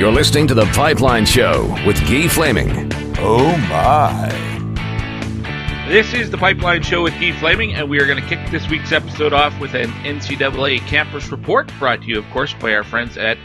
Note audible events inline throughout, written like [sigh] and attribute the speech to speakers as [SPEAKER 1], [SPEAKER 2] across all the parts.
[SPEAKER 1] You're listening to The Pipeline Show with Guy Flaming.
[SPEAKER 2] Oh my.
[SPEAKER 3] This is the Pipeline Show with Guy Flaming, and we are going to kick this week's episode off with an NCAA campus report brought to you, of course, by our friends at,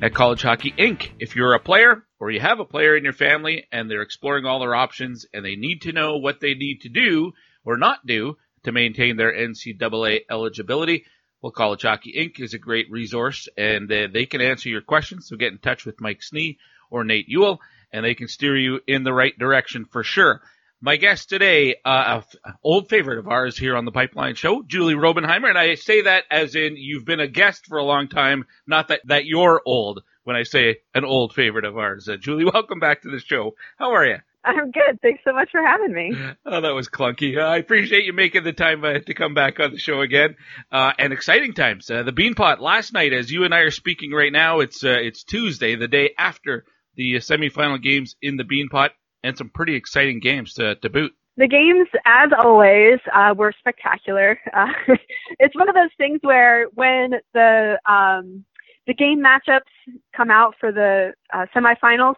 [SPEAKER 3] at College Hockey Inc. If you're a player or you have a player in your family and they're exploring all their options and they need to know what they need to do or not do to maintain their NCAA eligibility, well, College Hockey Inc. is a great resource and uh, they can answer your questions. So get in touch with Mike Snee or Nate Ewell and they can steer you in the right direction for sure. My guest today, uh, an old favorite of ours here on the Pipeline Show, Julie Robenhymer, and I say that as in you've been a guest for a long time, not that that you're old. When I say an old favorite of ours, uh, Julie, [laughs] welcome back to the show. How are you?
[SPEAKER 4] I'm good. Thanks so much for having me.
[SPEAKER 3] Oh, that was clunky. Uh, I appreciate you making the time uh, to come back on the show again. Uh, and exciting times. Uh, the Beanpot last night, as you and I are speaking right now, it's uh, it's Tuesday, the day after the semifinal games in the Beanpot, and some pretty exciting games to, to boot.
[SPEAKER 4] The games, as always, uh, were spectacular. [laughs] it's one of those things where when the um, the game matchups come out for the semifinals,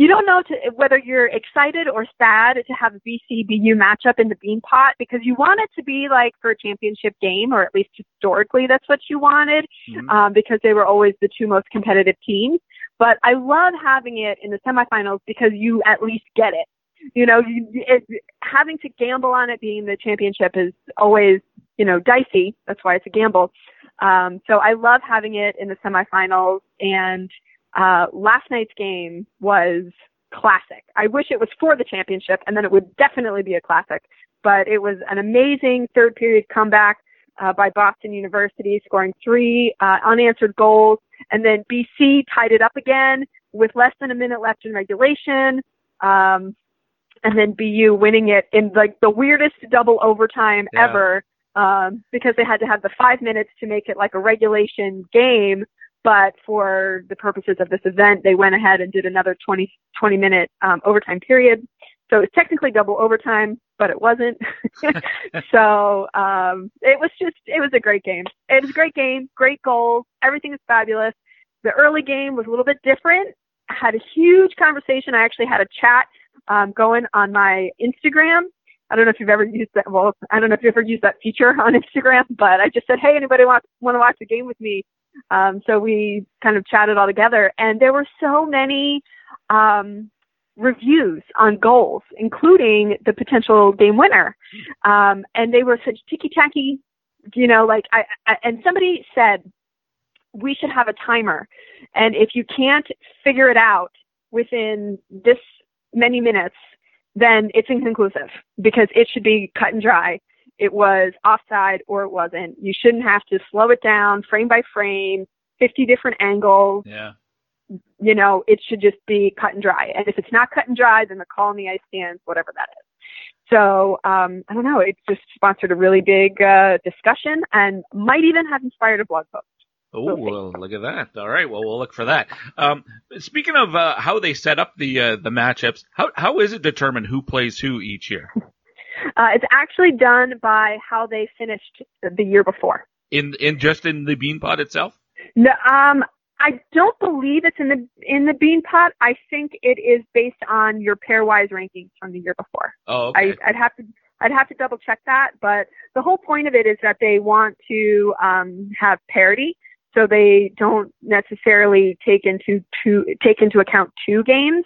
[SPEAKER 4] you don't know to, whether you're excited or sad to have a BC BU matchup in the Beanpot because you want it to be like for a championship game, or at least historically that's what you wanted, mm-hmm. um, because they were always the two most competitive teams. But I love having it in the semifinals because you at least get it. You know, you, it, having to gamble on it being the championship is always, you know, dicey. That's why it's a gamble. Um, so I love having it in the semifinals and uh, last night's game was classic. I wish it was for the championship, and then it would definitely be a classic. But it was an amazing third period comeback uh, by Boston University, scoring three uh, unanswered goals, and then BC tied it up again with less than a minute left in regulation. Um, and then BU winning it in like the weirdest double overtime yeah. ever um, because they had to have the five minutes to make it like a regulation game but for the purposes of this event, they went ahead and did another 20, 20 minute um, overtime period. So it was technically double overtime, but it wasn't. [laughs] so um, it was just, it was a great game. It was a great game, great goals. Everything was fabulous. The early game was a little bit different. I had a huge conversation. I actually had a chat um, going on my Instagram. I don't know if you've ever used that. Well, I don't know if you've ever used that feature on Instagram, but I just said, hey, anybody want want to watch the game with me? Um, so we kind of chatted all together, and there were so many um, reviews on goals, including the potential game winner. Um, and they were such ticky tacky, you know, like I, I, and somebody said we should have a timer, and if you can't figure it out within this many minutes, then it's inconclusive because it should be cut and dry it was offside or it wasn't. You shouldn't have to slow it down frame by frame, 50 different angles.
[SPEAKER 3] Yeah.
[SPEAKER 4] You know, it should just be cut and dry. And if it's not cut and dry, then the call in the ice stands, whatever that is. So, um, I don't know. It just sponsored a really big uh, discussion and might even have inspired a blog post.
[SPEAKER 3] Oh, well, look at that. All right. Well, we'll look for that. Um, speaking of uh, how they set up the uh, the matchups, how how is it determined who plays who each year?
[SPEAKER 4] Uh, it's actually done by how they finished the year before.
[SPEAKER 3] In in just in the Beanpot itself?
[SPEAKER 4] No, um, I don't believe it's in the in the Beanpot. I think it is based on your pairwise rankings from the year before.
[SPEAKER 3] Oh, okay.
[SPEAKER 4] I, I'd have to I'd have to double check that, but the whole point of it is that they want to um, have parity, so they don't necessarily take into to take into account two games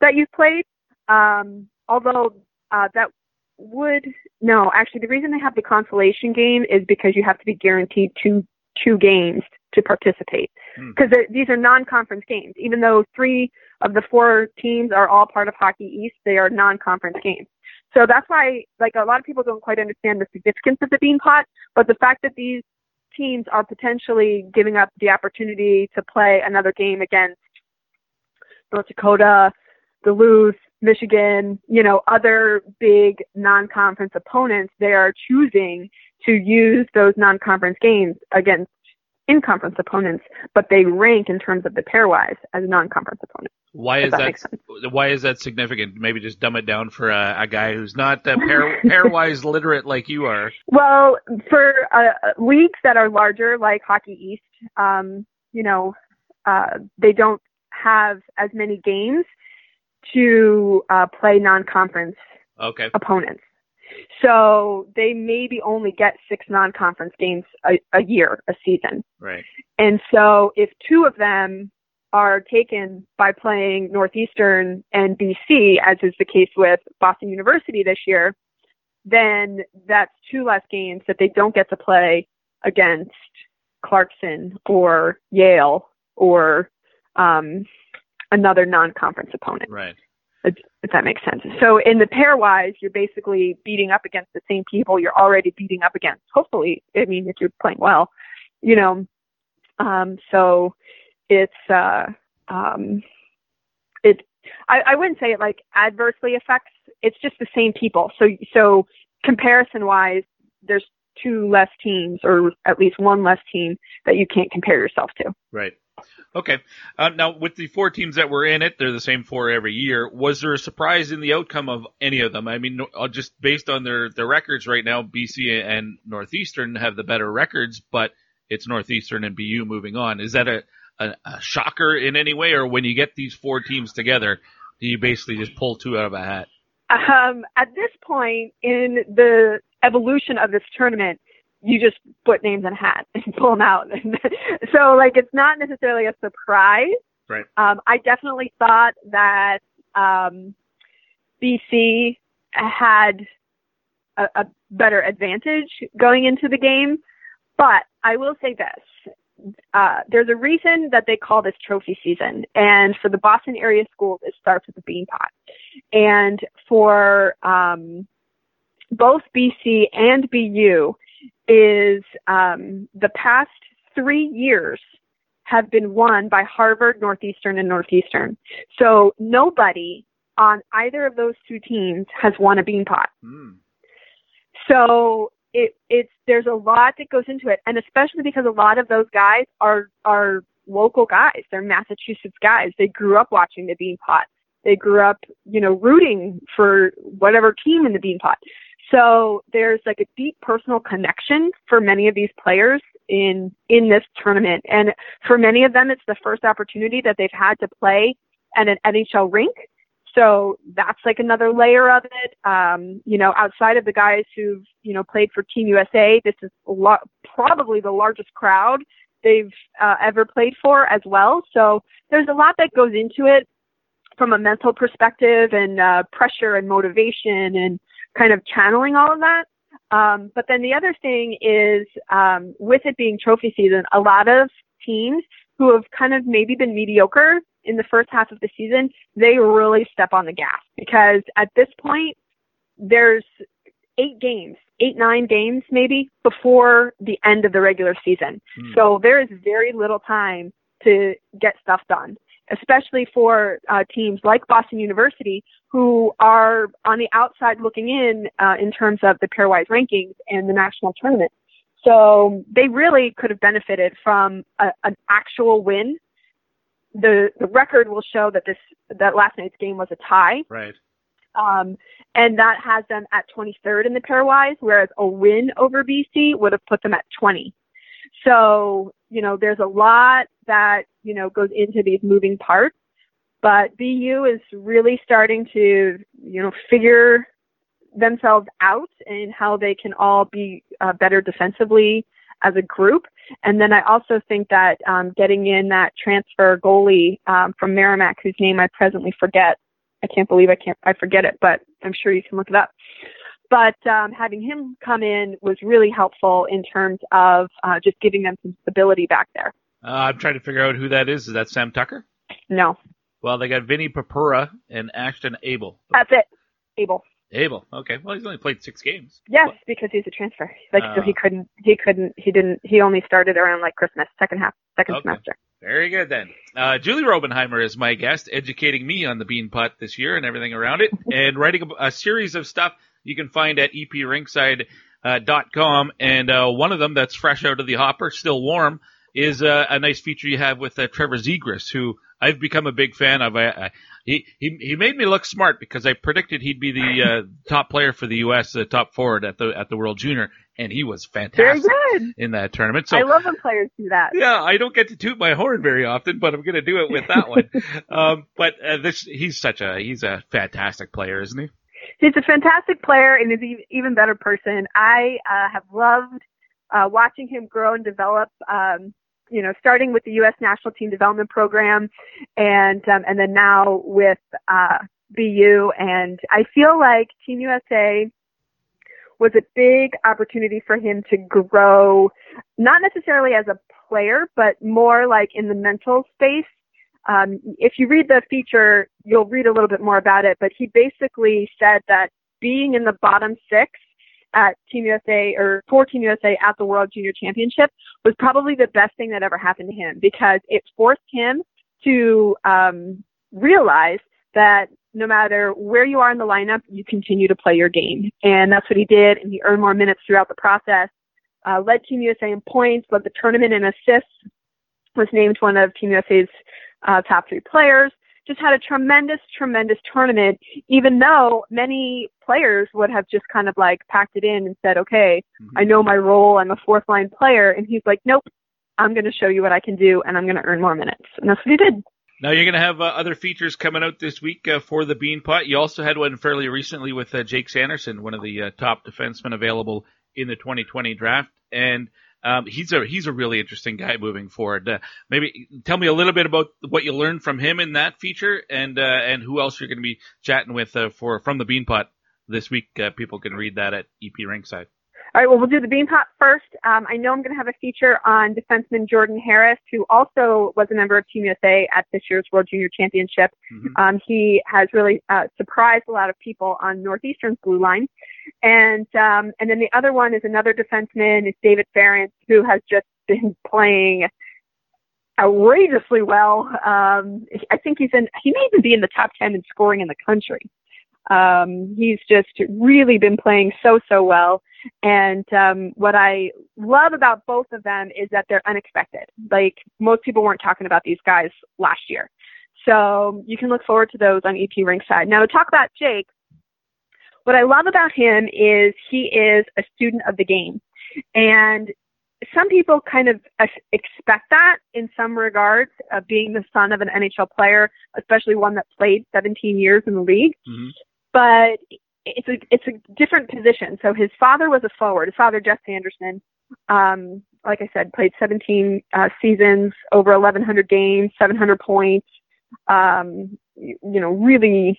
[SPEAKER 4] that you've played. Um, although uh, that would no actually the reason they have the consolation game is because you have to be guaranteed two two games to participate. Because hmm. these are non-conference games. Even though three of the four teams are all part of hockey east they are non-conference games. So that's why like a lot of people don't quite understand the significance of the beanpot but the fact that these teams are potentially giving up the opportunity to play another game against north dakota duluth Michigan, you know, other big non-conference opponents, they are choosing to use those non-conference games against in-conference opponents, but they rank in terms of the pairwise as non-conference opponents.
[SPEAKER 3] Why is that? that why is that significant? Maybe just dumb it down for a, a guy who's not uh, pair, [laughs] pairwise literate like you are.
[SPEAKER 4] Well, for uh, leagues that are larger, like Hockey East, um, you know, uh, they don't have as many games to uh, play non-conference
[SPEAKER 3] Okay.
[SPEAKER 4] opponents. So they maybe only get six non-conference games a, a year, a season.
[SPEAKER 3] Right.
[SPEAKER 4] And so if two of them are taken by playing Northeastern and BC, as is the case with Boston University this year, then that's two less games that they don't get to play against Clarkson or Yale or um, another non-conference opponent
[SPEAKER 3] Right.
[SPEAKER 4] if that makes sense. So in the pairwise, you're basically beating up against the same people you're already beating up against. Hopefully, I mean, if you're playing well, you know. Um, so it's uh, um, it. I, I wouldn't say it like adversely affects. It's just the same people. So so comparison wise, there's two less teams or at least one less team that you can't compare yourself to.
[SPEAKER 3] Right. Okay. Uh, now, with the four teams that were in it, they're the same four every year. Was there a surprise in the outcome of any of them? I mean, uh, just based on their, their records right now, BC and Northeastern have the better records, but it's Northeastern and BU moving on. Is that a, a, a shocker in any way, or when you get these four teams together, do you basically just pull two out of a hat?
[SPEAKER 4] Um, at this point in the evolution of this tournament, you just put names in a hat and [laughs] pull them out. [laughs] so, like, it's not necessarily a surprise.
[SPEAKER 3] Right.
[SPEAKER 4] Um, I definitely thought that um, BC had a, a better advantage going into the game, but I will say this. Uh, there's a reason that they call this trophy season, and for the Boston area schools, it starts with the bean pot. And for um, both BC and BU, is um, the past three years have been won by Harvard, Northeastern, and Northeastern. So nobody on either of those two teams has won a bean pot.
[SPEAKER 3] Hmm.
[SPEAKER 4] So it it's there's a lot that goes into it, and especially because a lot of those guys are are local guys. They're Massachusetts guys. They grew up watching the beanpot. They grew up, you know, rooting for whatever team in the Bean Pot. So there's like a deep personal connection for many of these players in in this tournament, and for many of them, it's the first opportunity that they've had to play at an NHL rink. So that's like another layer of it. Um, you know, outside of the guys who've, you know, played for Team USA, this is a lot, probably the largest crowd they've uh, ever played for as well. So there's a lot that goes into it from a mental perspective and uh, pressure and motivation and kind of channeling all of that. Um, but then the other thing is, um, with it being trophy season, a lot of teams who have kind of maybe been mediocre in the first half of the season, they really step on the gas because at this point, there's eight games, eight, nine games maybe before the end of the regular season.
[SPEAKER 3] Hmm.
[SPEAKER 4] So there is very little time to get stuff done, especially for uh, teams like Boston University who are on the outside looking in uh, in terms of the pairwise rankings and the national tournament. So they really could have benefited from a, an actual win. The the record will show that this that last night's game was a tie,
[SPEAKER 3] Right.
[SPEAKER 4] um, and that has them at 23rd in the pairwise, whereas a win over BC would have put them at 20. So you know there's a lot that you know goes into these moving parts, but BU is really starting to you know figure themselves out and how they can all be uh, better defensively as a group. And then I also think that um, getting in that transfer goalie um, from Merrimack, whose name I presently forget, I can't believe I can't I forget it, but I'm sure you can look it up. But um, having him come in was really helpful in terms of uh, just giving them some stability back there.
[SPEAKER 3] Uh, I'm trying to figure out who that is. Is that Sam Tucker?
[SPEAKER 4] No,
[SPEAKER 3] Well, they got Vinny Purpura and Ashton Abel.
[SPEAKER 4] that's it. Abel.
[SPEAKER 3] Abel. Okay. Well, he's only played six games.
[SPEAKER 4] Yes,
[SPEAKER 3] Well,
[SPEAKER 4] because he's a transfer. Like so
[SPEAKER 3] Uh.
[SPEAKER 4] he couldn't he couldn't he didn't he only started around like Christmas, second half second
[SPEAKER 3] Okay.
[SPEAKER 4] semester.
[SPEAKER 3] Very good then. Uh, Julie Robenhymer is my guest, educating me on the Beanpot this year and everything around it, [laughs] and writing a, a series of stuff you can find at eprinkside.com. Uh, dot com. and uh, one of them that's fresh out of the hopper, still warm, is uh, a nice feature you have with uh, Trevor Zegras, who I've become a big fan of. I, I, he he he made me look smart because I predicted he'd be the uh, [laughs] top player for the U.S. Uh, top forward at the at the World Junior, and he was fantastic in that tournament. So
[SPEAKER 4] I love when players do that.
[SPEAKER 3] yeah, I don't get to toot my horn very often, but I'm going to do it with that one. [laughs] um, but uh, this, he's such a he's a fantastic player, isn't he?
[SPEAKER 4] He's a fantastic player and is an even better person. I uh, have loved uh, watching him grow and develop. Um, you know, starting with the U.S. National Team Development Program, and um, and then now with uh, BU. And I feel like Team USA was a big opportunity for him to grow, not necessarily as a player, but more like in the mental space. Um, if you read the feature, you'll read a little bit more about it, but he basically said that being in the bottom six at Team USA or for Team USA at the World Junior Championship was probably the best thing that ever happened to him because it forced him to um, realize that no matter where you are in the lineup, you continue to play your game. And that's what he did. And he earned more minutes throughout the process, uh, led Team USA in points, led the tournament in assists, was named one of Team USA's uh, top three players. Just had a tremendous, tremendous tournament, even though many players would have just kind of like packed it in and said, okay,
[SPEAKER 3] Mm-hmm.
[SPEAKER 4] I know my role. I'm a fourth line player. And he's like, nope, I'm going to show you what I can do and I'm going to earn more minutes. And that's what he did.
[SPEAKER 3] Now you're going to have uh, other features coming out this week uh, for the Bean Pot. You also had one fairly recently with uh, Jake Sanderson, one of the uh, top defensemen available in the 2020 draft, and um, he's a he's a really interesting guy moving forward. Uh, maybe tell me a little bit about what you learned from him in that feature, and uh, and who else you're going to be chatting with uh, for from the Beanpot this week. Uh, people can read that at EP Rinkside.
[SPEAKER 4] All right, well, we'll do the bean pot first. Um, I know I'm going to have a feature on defenseman Jordan Harris, who also was a member of Team USA at this year's World Junior Championship.
[SPEAKER 3] Mhm.
[SPEAKER 4] Um, he has really uh, surprised a lot of people on Northeastern's blue line, and um, and then the other one is another defenseman, is David Farrance, who has just [laughs] been playing outrageously well. Um, I think he's in. He may even be in the top ten in scoring in the country. Um, he's just really been playing so so well. And um, what I love about both of them is that they're unexpected. Like most people weren't talking about these guys last year. So you can look forward to those on EP Rinkside. Now to talk about Jake, what I love about him is he is a student of the game. And some people kind of expect that in some regards of being the son of an NHL player, especially one that played 17 years in the league.
[SPEAKER 3] Mhm.
[SPEAKER 4] But it's a it's a different position. So his father was a forward. His father, Geoff Sanderson, um, like I said, played 17 uh, seasons, over 1,100 games, 700 points. Um, you, you know, really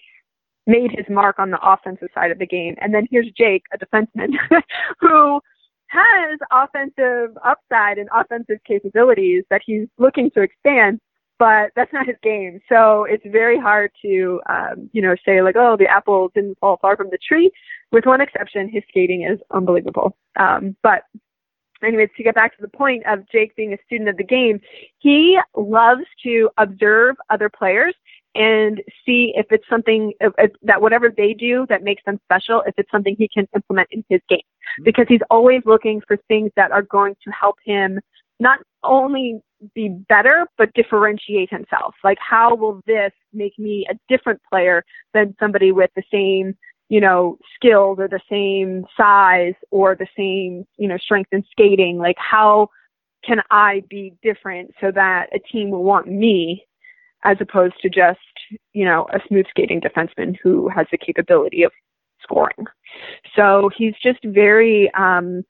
[SPEAKER 4] made his mark on the offensive side of the game. And then here's Jake, a defenseman, [laughs] who has offensive upside and offensive capabilities that he's looking to expand, but that's not his game. So it's very hard to, um, you know, say like, oh, the apple didn't fall far from the tree. With one exception, his skating is unbelievable. Um, but anyways, to get back to the point of Jake being a student of the game, he loves to observe other players and see if it's something if, if, that whatever they do that makes them special, if it's something he can implement in his game. Because he's always looking for things that are going to help him not only be better, but differentiate himself. Like, how will this make me a different player than somebody with the same, you know, skills or the same size or the same, you know, strength in skating? Like, how can I be different so that a team will want me as opposed to just, you know, a smooth skating defenseman who has the capability of scoring. So he's just very um,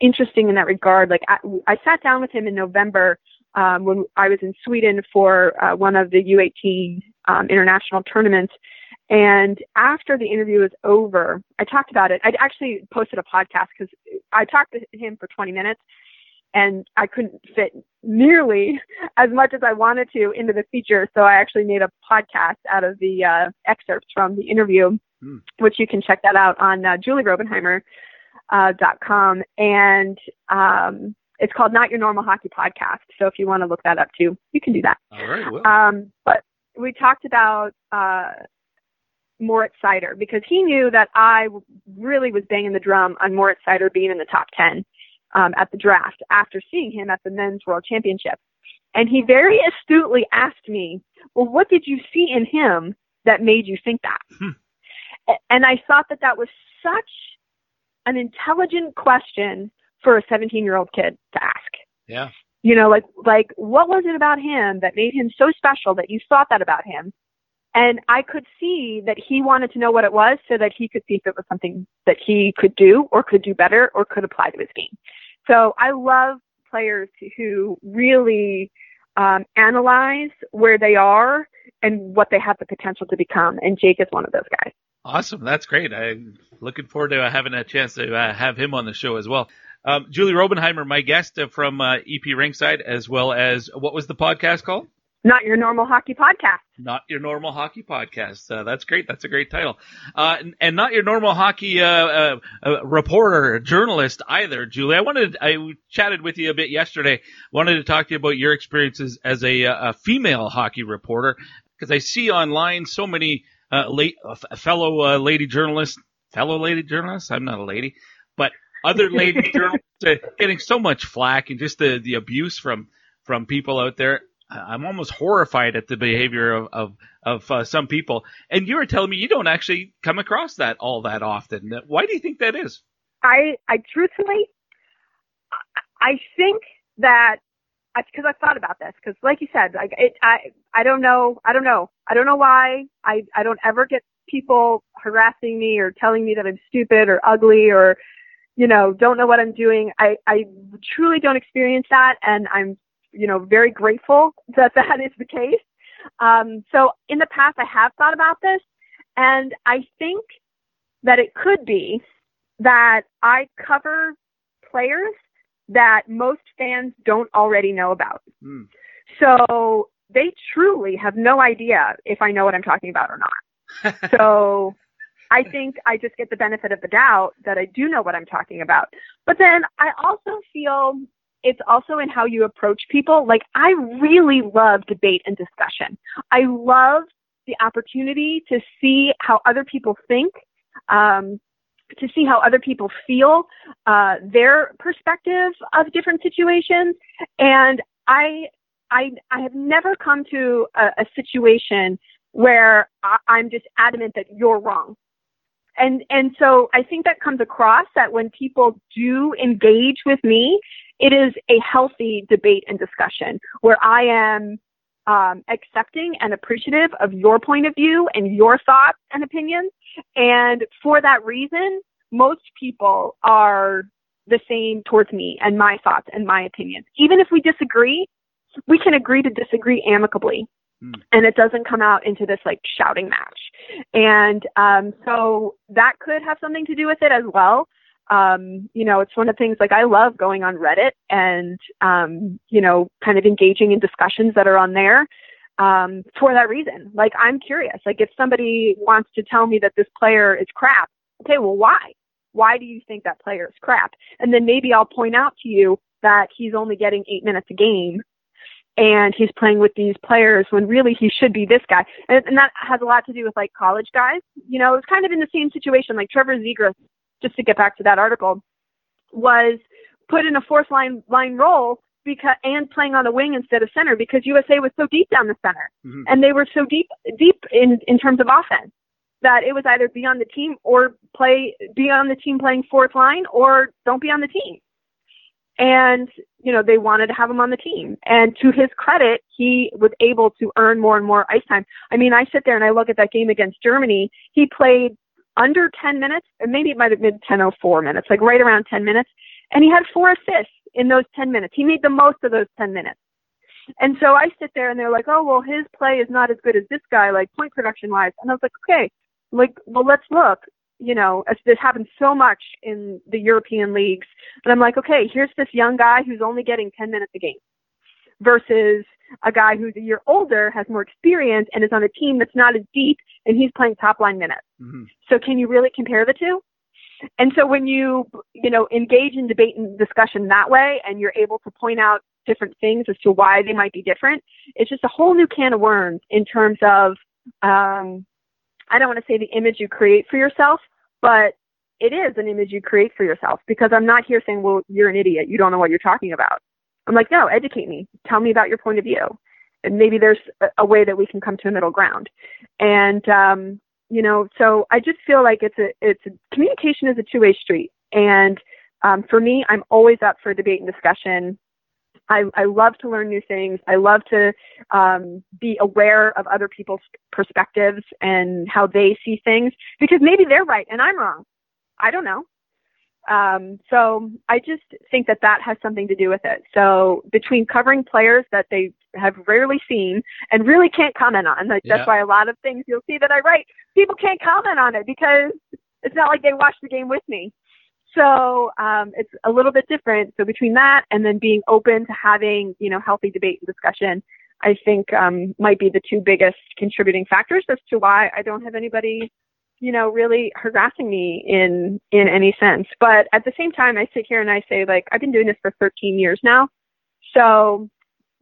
[SPEAKER 4] interesting in that regard. Like I, I sat down with him in November um, when I was in Sweden for uh, one of the U18 um, international tournaments. And after the interview was over, I talked about it. I actually posted a podcast because I talked to him for 20 minutes and I couldn't fit nearly [laughs] as much as I wanted to into the feature. So I actually made a podcast out of the uh, excerpts from the interview,
[SPEAKER 3] Hmm.
[SPEAKER 4] which you can check that out on uh, julierobenhymer uh, dot com. And um, it's called Not Your Normal Hockey Podcast. So if you want to look that up too, you can do that.
[SPEAKER 3] All right. Well,
[SPEAKER 4] Um, but we talked about uh, Moritz Seider because he knew that I really was banging the drum on Moritz Seider being in the top 10 um, at the draft after seeing him at the Men's World Championship. And he very astutely asked me, well, what did you see in him that made you think that?
[SPEAKER 3] Hmm.
[SPEAKER 4] And I thought that that was such an intelligent question for a 17 year old kid to ask.
[SPEAKER 3] Yeah.
[SPEAKER 4] You know, like like what was it about him that made him so special that you thought that about him? And I could see that he wanted to know what it was so that he could see if it was something that he could do or could do better or could apply to his game. So I love players who really um, analyze where they are and what they have the potential to become. And Jake is one of those guys.
[SPEAKER 3] Awesome. That's great. I'm looking forward to having a chance to uh, have him on the show as well. Um, Julie Robenhymer, my guest from uh, EP Rinkside, as well as what was the podcast called?
[SPEAKER 4] Not Your Normal Hockey Podcast.
[SPEAKER 3] Not Your Normal Hockey Podcast. Uh, that's great. That's a great title. Uh, and, and, not Your Normal Hockey uh, uh, uh, reporter, journalist either, Julie. I wanted, I chatted with you a bit yesterday. Wanted to talk to you about your experiences as a, a female hockey reporter because I see online so many late, fellow lady journalist, fellow lady journalist. I'm not a lady, but other [laughs] lady journalists getting so much flack and just the, the abuse from, from people out there. I'm almost horrified at the behavior of of, of uh, some people. And you were telling me you don't actually come across that all that often. Why do you think that is?
[SPEAKER 4] I I truthfully, I think that because I've thought about this. Because like you said, like it, I I don't know, I don't know, I don't know why I I don't ever get people harassing me or telling me that I'm stupid or ugly or you know don't know what I'm doing. I I truly don't experience that, and I'm you know, very grateful that [laughs] that is the case. Um, so in the past, I have thought about this, and I think that it could be that I cover players that most fans don't already know about. Mm. So they truly have no idea if I know what I'm talking about or not. [laughs] so I think I just get the benefit of the doubt that I do know what I'm talking about. But then I also feel it's also in how you approach people. Like I really love debate and discussion. I love the opportunity to see how other people think, um, to see how other people feel, uh, their perspective of different situations. And I, I, I have never come to a, a situation where I, I'm just adamant that you're wrong. And, and so I think that comes across that when people do engage with me, it is a healthy debate and discussion where I am um, accepting and appreciative of your point of view and your thoughts and opinions. And for that reason, most people are the same towards me and my thoughts and my opinions. Even if we disagree, we can agree to disagree amicably. Hmm. And it doesn't come out into this like shouting match. And um, so that could have something to do with it as well um, you know, it's one of the things like I love going on Reddit and, um, you know, kind of engaging in discussions that are on there, um, for that reason. Like I'm curious, like if somebody wants to tell me that this player is crap, okay, well, why? Why do you think that player is crap? And then maybe I'll point out to you that he's only getting eight minutes a game and he's playing with these players when really he should be this guy. And, and that has a lot to do with like college guys. You know, it's kind of in the same situation. Like Trevor Zegras just to get back to that article, was put in a fourth line line role because and playing on the wing instead of center because USA was so deep down the center mm-hmm. and they were so deep deep in in terms of offense that it was either be on the team or play be on the team playing fourth line or don't be on the team. And you know they wanted to have him on the team. And to his credit, he was able to earn more and more ice time. I mean, I sit there and I look at that game against Germany. He played under 10 minutes, and maybe it might have been 10:04 minutes, like right around 10 minutes, and he had four assists in those 10 minutes. He made the most of those 10 minutes. And so I sit there and they're like, oh, well, his play is not as good as this guy, like point production wise. And I was like, okay, like, well, let's look. You know, as this happens so much in the European leagues. And I'm like, okay, here's this young guy who's only getting 10 minutes a game versus a guy who's a year older, has more experience, and is on a team that's not as deep, and he's playing top line minutes. Mm-hmm. So can you really compare the two? And so when you, you know, engage in debate and discussion that way, and you're able to point out different things as to why they might be different, it's just a whole new can of worms in terms of, um, I don't want to say the image you create for yourself, but it is an image you create for yourself because I'm not here saying, well, you're an idiot. You don't know what you're talking about. I'm like, no, educate me. Tell me about your point of view. And maybe there's a, way that we can come to a middle ground. And, um, you know, so I just feel like it's a, it's a, communication is a two-way street. And um, for me, I'm always up for debate and discussion. I, I love to learn new things. I love to um, be aware of other people's perspectives and how they see things because maybe they're right and I'm wrong. I don't know. Um, so I just think that that has something to do with it. So between covering players that they have rarely seen and really can't comment on, like yeah. that's why a lot of things you'll see that I write, people can't comment on it because it's not like they watch the game with me. So um, it's a little bit different. So between that and then being open to having you know healthy debate and discussion, I think um, might be the two biggest contributing factors as to why I don't have anybody you know, really harassing me in in any sense. But at the same time, I sit here and I say, like, I've been doing this for 13 years now, so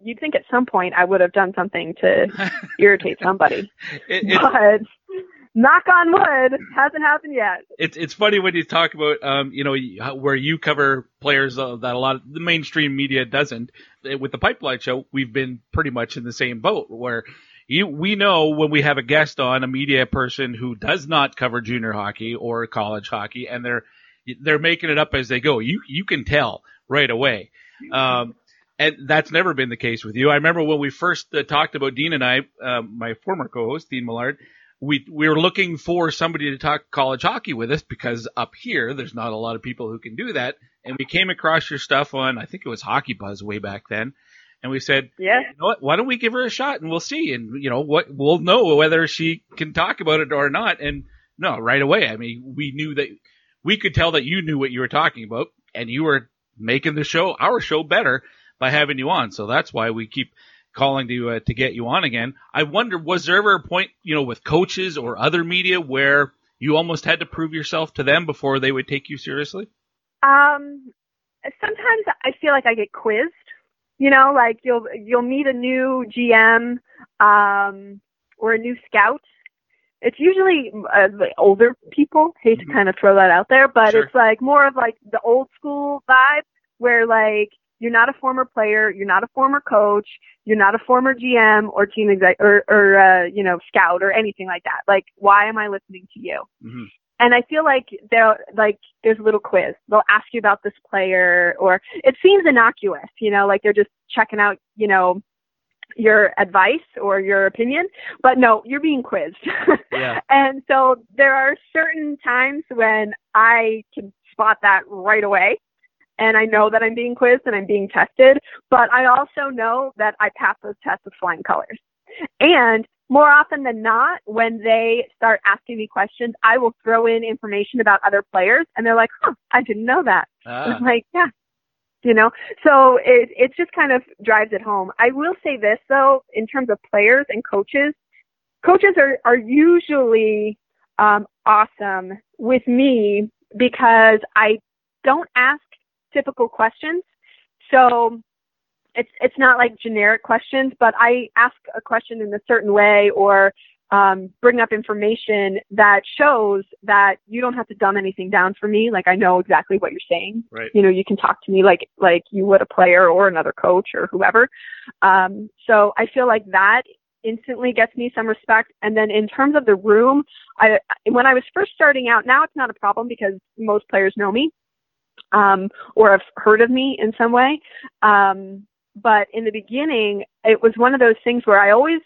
[SPEAKER 4] you'd think at some point I would have done something to [laughs] irritate somebody. it, but knock on wood, hasn't happened yet.
[SPEAKER 3] It's it's funny when you talk about um, you know where you cover players that a lot of the mainstream media doesn't. With the Pipeline Show, we've been pretty much in the same boat where you, we know when we have a guest on, a media person who does not cover junior hockey or college hockey, and they're they're making it up as they go. You you can tell right away. Um, and that's never been the case with you. I remember when we first uh, talked about Dean and I, uh, my former co-host Dean Millard, we we were looking for somebody to talk college hockey with us because up here there's not a lot of people who can do that. And we came across your stuff on I think it was Hockey Buzz way back then, and we said,
[SPEAKER 4] yeah,
[SPEAKER 3] you know what? Why don't we give her a shot and we'll see, and you know what, we'll know whether she can talk about it or not. And no, right away. I mean, we knew that we could tell that you knew what you were talking about, and you were making the show, our show, better by having you on. So that's why we keep calling to uh, to get you on again. I wonder, was there ever a point, you know, with coaches or other media where you almost had to prove yourself to them before they would take you seriously?
[SPEAKER 4] Um, sometimes I feel like I get quizzed you know, like you'll you'll meet a new GM um, or a new scout. It's usually uh, the older people. Hate mm-hmm. to kind of throw that out there, but sure. it's like more of like the old school vibe where like you're not a former player, you're not a former coach, you're not a former GM or team exec or or uh, you know scout or anything like that. Like, why am I listening to you? Mm-hmm. And I feel like there, like, there's a little quiz. They'll ask you about this player, or it seems innocuous, you know, like they're just checking out, you know, your advice or your opinion, but no, you're being quizzed. [laughs] Yeah. and so there are certain times when I can spot that right away. And I know that I'm being quizzed and I'm being tested, but I also know that I pass those tests with flying colors. And more often than not, when they start asking me questions, I will throw in information about other players and they're like, huh, I didn't know that. Ah. I'm like, yeah, you know, so it, it just kind of drives it home. I will say this though, in terms of players and coaches, coaches are, are usually, um, awesome with me because I don't ask typical questions. So it's it's not like generic questions, but I ask a question in a certain way or um, bring up information that shows that you don't have to dumb anything down for me. Like I know exactly what you're saying.
[SPEAKER 3] Right.
[SPEAKER 4] You know, you can talk to me like like you would a player or another coach or whoever. Um, so I feel like that instantly gets me some respect. And then in terms of the room, I when I was first starting out, now it's not a problem because most players know me um, or have heard of me in some way. Um, but in the beginning, it was one of those things where I always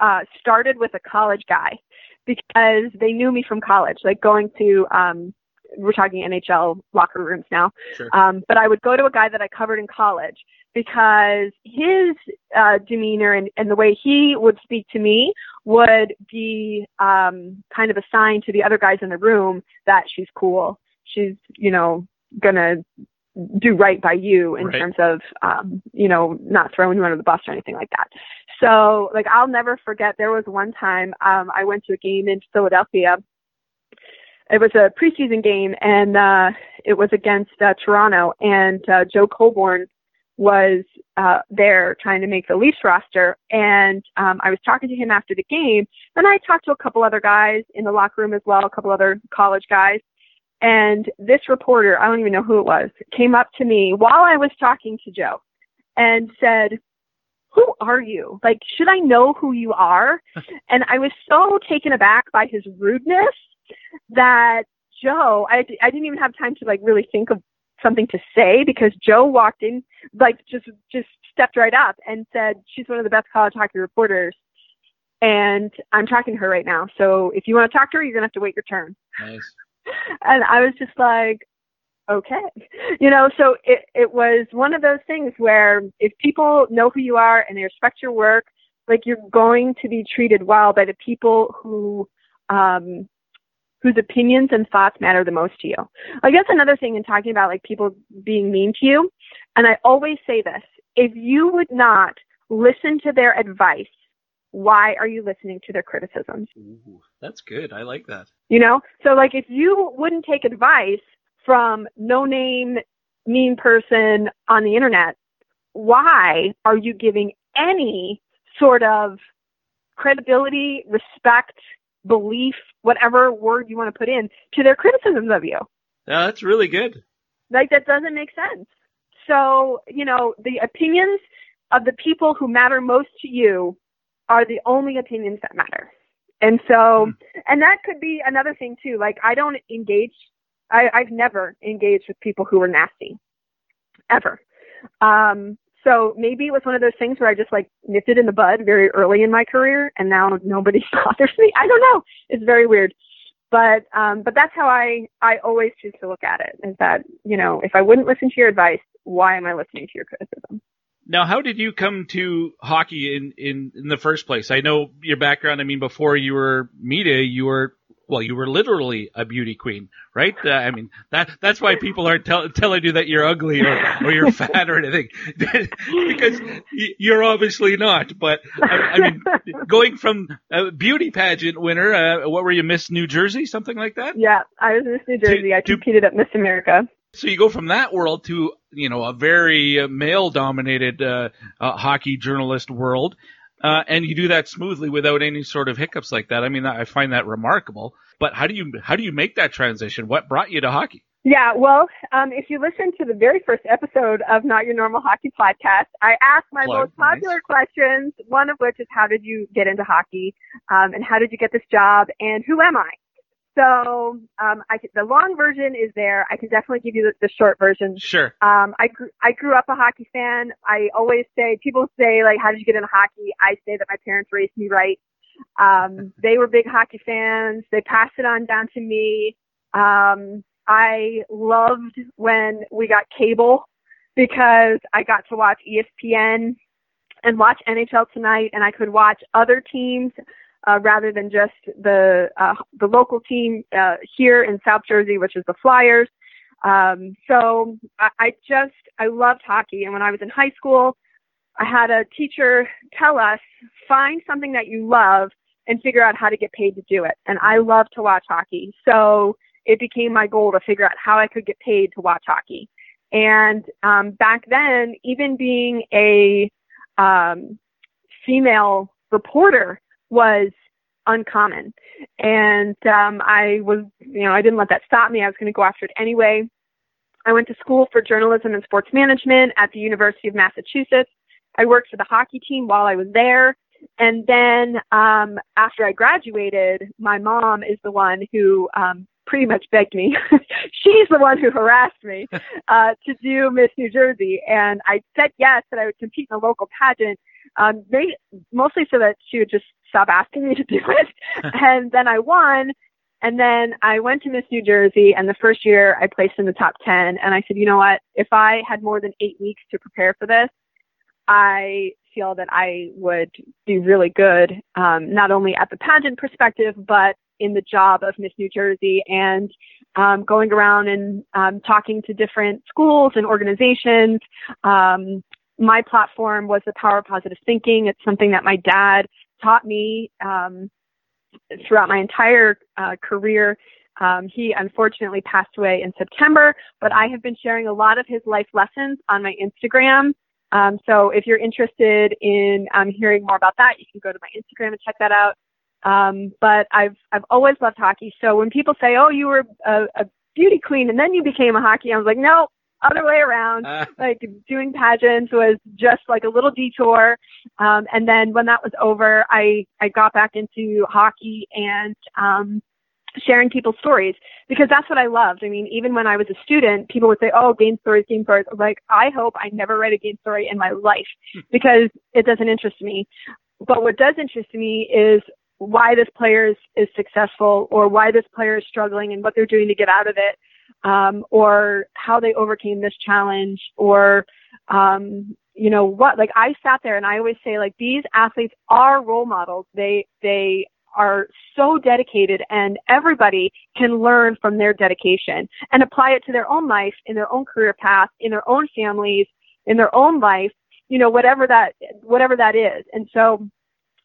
[SPEAKER 4] uh, started with a college guy because they knew me from college, like going to, um, we're talking NHL locker rooms now. Sure. Um, but I would go to a guy that I covered in college because his uh, demeanor and, and the way he would speak to me would be um, kind of a sign to the other guys in the room that she's cool. She's, you know, gonna do right by you in right. terms of um you know not throwing you under the bus or anything like that so like i'll never forget there was one time um i went to a game in philadelphia it was a preseason game and uh it was against uh, toronto and uh joe colborne was uh there trying to make the leafs roster and um i was talking to him after the game and i talked to a couple other guys in the locker room as well a couple other college guys and this reporter, I don't even know who it was, came up to me while I was talking to Joe and said, who are you? Like, should I know who you are? [laughs] and I was so taken aback by his rudeness that Joe, I I didn't even have time to like really think of something to say because Joe walked in, like just just stepped right up and said she's one of the best college hockey reporters, and I'm talking to her right now. So if you want to talk to her, you're gonna have to wait your turn.
[SPEAKER 3] Nice. [laughs]
[SPEAKER 4] And I was just like, okay, you know. So it it was one of those things where if people know who you are and they respect your work, like you're going to be treated well by the people who um whose opinions and thoughts matter the most to you. I guess another thing in talking about like people being mean to you, and I always say this, if you would not listen to their advice, why are you listening to their criticisms?
[SPEAKER 3] Ooh, that's good. I like that.
[SPEAKER 4] You know? So like if you wouldn't take advice from no name mean person on the internet, why are you giving any sort of credibility, respect, belief, whatever word you want to put in, to their criticisms of you.
[SPEAKER 3] Yeah, that's really good.
[SPEAKER 4] Like that doesn't make sense. So, you know, the opinions of the people who matter most to you are the only opinions that matter. And so, mm. and that could be another thing too. Like I don't engage, I, I've never engaged with people who were nasty. Ever. Um, so maybe it was one of those things where I just like nipped it in the bud very early in my career and now nobody [laughs] bothers me. I don't know. It's very weird. But um but that's how I I always choose to look at it is that, you know, if I wouldn't listen to your advice, why am I listening to your criticism?
[SPEAKER 3] Now, how did you come to hockey in, in, in the first place? I know your background. I mean, before you were media, you were well, you were literally a beauty queen, right? Uh, I mean, that that's why people aren't tell, telling you that you're ugly or, or you're fat or anything, [laughs] because you're obviously not. But I, I mean, going from a beauty pageant winner, uh, what were you, Miss New Jersey, something like that?
[SPEAKER 4] Yeah, I was Miss New Jersey. To, I competed to, at Miss America.
[SPEAKER 3] So you go from that world to you know a very male-dominated uh, uh, hockey journalist world. Uh, and you do that smoothly without any sort of hiccups like that. I mean, I find that remarkable. But how do you how do you make that transition? What brought you to hockey?
[SPEAKER 4] Yeah, well, um, if you listen to the very first episode of Not Your Normal Hockey Podcast, I asked my most popular nice. questions. One of which is, how did you get into hockey, um, and how did you get this job, and who am I? So um, I, the long version is there. I can definitely give you the, the short version.
[SPEAKER 3] Sure.
[SPEAKER 4] Um, I grew, I grew up a hockey fan. I always say people say like, how did you get into hockey? I say that my parents raised me right. Um, [laughs] they were big hockey fans. They passed it on down to me. Um, I loved when we got cable because I got to watch ESPN and watch NHL tonight, and I could watch other teams uh, rather than just the uh, the local team uh, here in South Jersey, which is the Flyers. Um, so I, I just I loved hockey, and when I was in high school, I had a teacher tell us find something that you love and figure out how to get paid to do it. And I love to watch hockey, so it became my goal to figure out how I could get paid to watch hockey. And um, back then, even being a um, female reporter was uncommon. And um, I was, you know, I didn't let that stop me. I was going to go after it anyway. I went to school for journalism and sports management at the University of Massachusetts. I worked for the hockey team while I was there. And then um, after I graduated, my mom is the one who um, pretty much begged me. [laughs] She's the one who harassed me [laughs] uh, to do Miss New Jersey, and I said yes that I would compete in a local pageant. Um, they mostly so that she would just stop asking me to do it. [laughs] and then I won. And then I went to Miss New Jersey, and the first year I placed in the top 10. And I said, you know what? If I had more than eight weeks to prepare for this, I feel that I would be really good, um, not only at the pageant perspective, but in the job of Miss New Jersey and um, going around and um, talking to different schools and organizations, um, my platform was the power of positive thinking. It's something that my dad taught me um, throughout my entire uh, career. Um, he unfortunately passed away in September, but I have been sharing a lot of his life lessons on my Instagram. Um, so if you're interested in um, hearing more about that, you can go to my Instagram and check that out. Um, but I've I've always loved hockey. So when people say, "Oh, you were a, a beauty queen and then you became a hockey," I was like, "No, other way around. Uh. Like doing pageants was just like a little detour. Um, and then when that was over, I, I got back into hockey and, um, sharing people's stories because that's what I loved. I mean, even when I was a student, people would say, "Oh, game stories, game stories." Like, I hope I never write a game story in my life hmm. because it doesn't interest me. But what does interest me is why this player is, is successful or why this player is struggling and what they're doing to get out of it, um, or how they overcame this challenge or, um, you know what, like I sat there and I always say like these athletes are role models. They, they are so dedicated and everybody can learn from their dedication and apply it to their own life, in their own career path, in their own families, in their own life, you know, whatever that, whatever that is. And so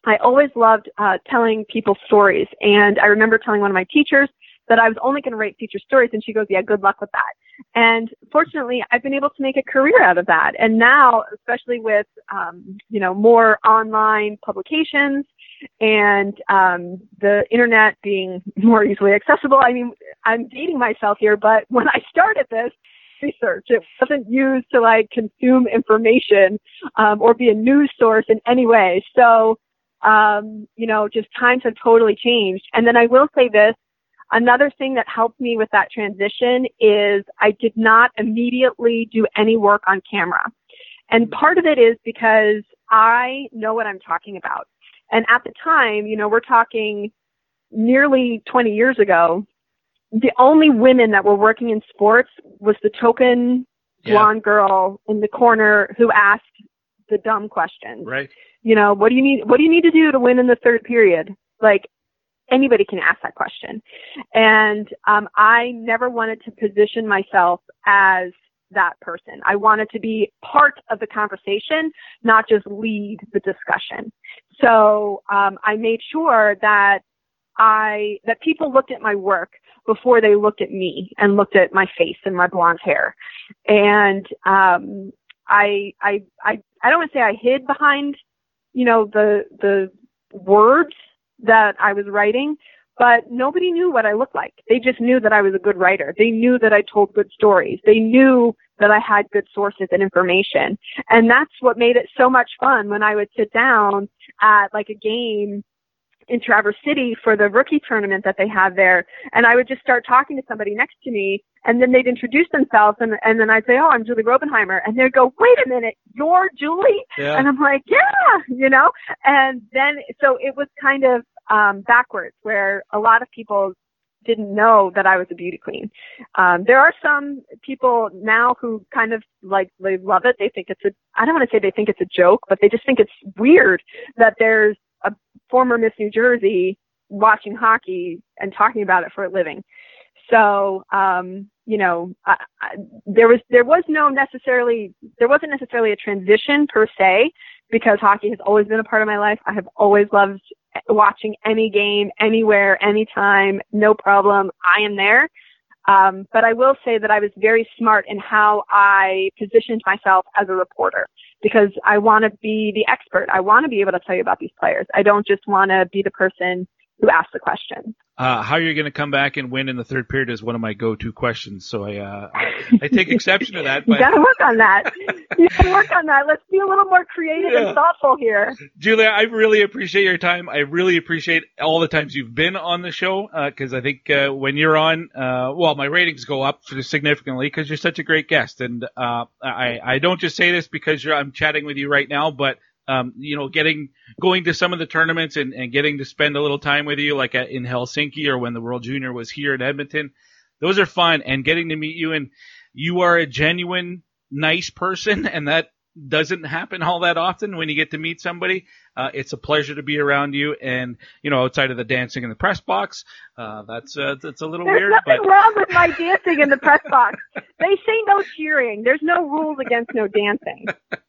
[SPEAKER 4] I always loved uh, telling people stories. And I remember telling one of my teachers that I was only going to write feature stories. And she goes, yeah, good luck with that. And fortunately, I've been able to make a career out of that. And now, especially with, um, you know, more online publications and um, the internet being [laughs] more easily accessible. I mean, I'm dating myself here, but [laughs] when I started this research, it wasn't used to like consume information um, or be a news source in any way. So, um, you know, just times have totally changed. And then I will say this. Another thing that helped me with that transition is I did not immediately do any work on camera. And mm-hmm. part of it is because I know what I'm talking about. And at the time, you know, we're talking nearly 20 years ago, the only women that were working in sports was the token yeah. blonde girl in the corner who asked the dumb questions.
[SPEAKER 3] Right.
[SPEAKER 4] You know, what do you need, what do you need to do to win in the third period? Like, anybody can ask that question. And, um, I never wanted to position myself as that person. I wanted to be part of the conversation, not just lead the discussion. So um, I made sure that I that people looked at my work before they looked at me and looked at my face and my blonde hair. And um, I I I I don't want to say I hid behind you know the the words that I was writing, but nobody knew what I looked like. They just knew that I was a good writer. They knew that I told good stories. They knew that I had good sources and information. And that's what made it so much fun when I would sit down at like a game in Traverse City for the rookie tournament that they have there. And I would just start talking to somebody next to me and then they'd introduce themselves and, and then I'd say, Oh, I'm Julie Robenhymer. And they'd go, wait a minute, you're Julie?
[SPEAKER 3] Yeah.
[SPEAKER 4] And I'm like, yeah, you know, and then, so it was kind of, um, backwards where a lot of people didn't know that I was a beauty queen. Um, there are some people now who kind of like, they love it. They think it's a, I don't want to say they think it's a joke, but they just think it's weird that there's a former Miss New Jersey watching hockey and talking about it for a living. So, um, you know, I, I, there was there was no necessarily there wasn't necessarily a transition per se because hockey has always been a part of my life. I have always loved watching any game, anywhere, anytime, no problem. I am there. Um, but I will say that I was very smart in how I positioned myself as a reporter because I want to be the expert. I want to be able to tell you about these players. I don't just want to be the person who asked the question.
[SPEAKER 3] Uh, how you're going to come back and win in the third period is one of my go-to questions. So I, uh, I take exception to that. [laughs]
[SPEAKER 4] But... you got to work on that. You got to work on that. Let's be a little more creative yeah. and thoughtful here.
[SPEAKER 3] Julia, I really appreciate your time. I really appreciate all the times you've been on the show because uh, I think uh, when you're on, uh, well, my ratings go up significantly because you're such a great guest. And uh, I, I don't just say this because I'm chatting with you right now, but um, you know, getting going to some of the tournaments and, and getting to spend a little time with you, like at, in Helsinki or when the World Junior was here in Edmonton. Those are fun, and getting to meet you, and you are a genuine, nice person, [laughs] and that doesn't happen all that often when you get to meet somebody. Uh, it's a pleasure to be around you, and you know, outside of the dancing in the press box, uh, that's uh, that's a little
[SPEAKER 4] There's
[SPEAKER 3] weird.
[SPEAKER 4] There's nothing
[SPEAKER 3] but...
[SPEAKER 4] wrong with my dancing in the press box. they say no cheering. There's no rules against no dancing. [laughs]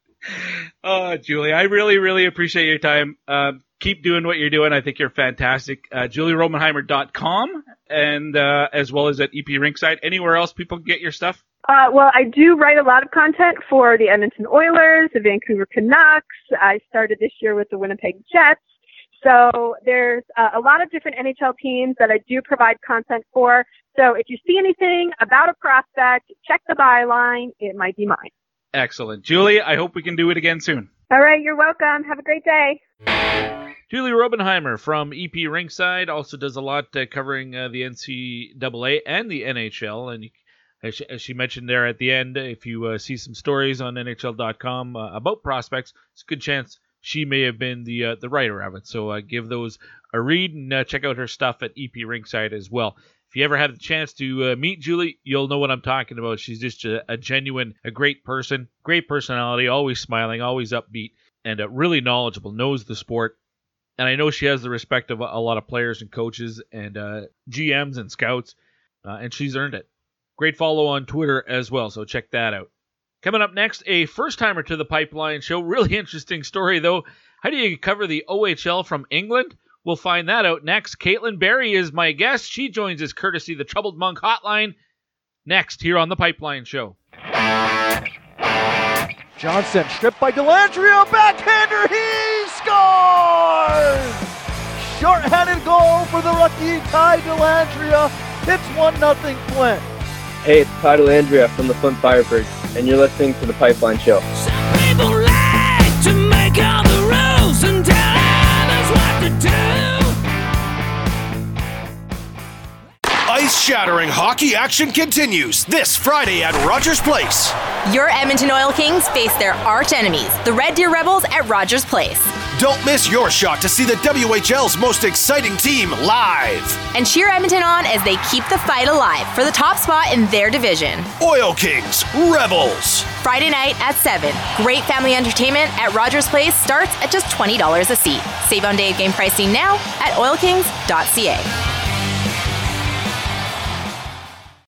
[SPEAKER 3] oh, Julie, I really, really appreciate your time. Uh, keep doing what you're doing. I think you're fantastic. Uh, JulieRobenhymer.com and uh, as well as at EP Rinkside. Anywhere else people can get your stuff?
[SPEAKER 4] Uh, well, I do write a lot of content for the Edmonton Oilers, the Vancouver Canucks. I started this year with the Winnipeg Jets. So there's uh, a lot of different NHL teams that I do provide content for. So if you see anything about a prospect, check the byline. It might be mine.
[SPEAKER 3] Excellent. Julie, I hope we can do it again soon.
[SPEAKER 4] All right. You're welcome. Have a great day.
[SPEAKER 3] Julie Robenhymer from EP Rinkside also does a lot uh, covering uh, the NCAA and the NHL. And as she, as she, mentioned there at the end, if you uh, see some stories on NHL.com uh, about prospects, it's a good chance she may have been the uh, the writer of it. So uh, give those a read and check out her stuff at EP Rinkside as well if you ever have the chance to uh, meet Julie, you'll know what I'm talking about. She's just a, a, genuine, a great person, great personality, always smiling, always upbeat, and uh, really knowledgeable, knows the sport. And I know she has the respect of a, a lot of players and coaches and uh, GMs and scouts, uh, and she's earned it. Great follow on Twitter as well, so check that out. Coming up next, a first timer to the Pipeline Show. Really interesting story, though. How do you cover the OHL from England? We'll find that out next. Caitlin Berry is my guest. She joins us courtesy the Troubled Monk Hotline next here on the Pipeline Show.
[SPEAKER 2] Johnson stripped by Dellandrea, backhander, he scores! Short-handed goal for the rookie Ty Dellandrea. It's one nothing Flint.
[SPEAKER 5] Hey, it's Ty Dellandrea from the Flint Firebirds, and you're listening to the Pipeline Show.
[SPEAKER 6] Ice-shattering hockey action continues this Friday at Rogers Place.
[SPEAKER 7] Your Edmonton Oil Kings face their arch enemies, the Red Deer Rebels at Rogers Place.
[SPEAKER 6] Don't miss your shot to see the WHL's most exciting team live.
[SPEAKER 7] And cheer Edmonton on as they keep the fight alive for the top spot in their division.
[SPEAKER 6] Oil Kings, Rebels.
[SPEAKER 7] Friday night at 7. Great family entertainment at Rogers Place starts at just $20 a seat. Save on day of game pricing now at oilkings.ca.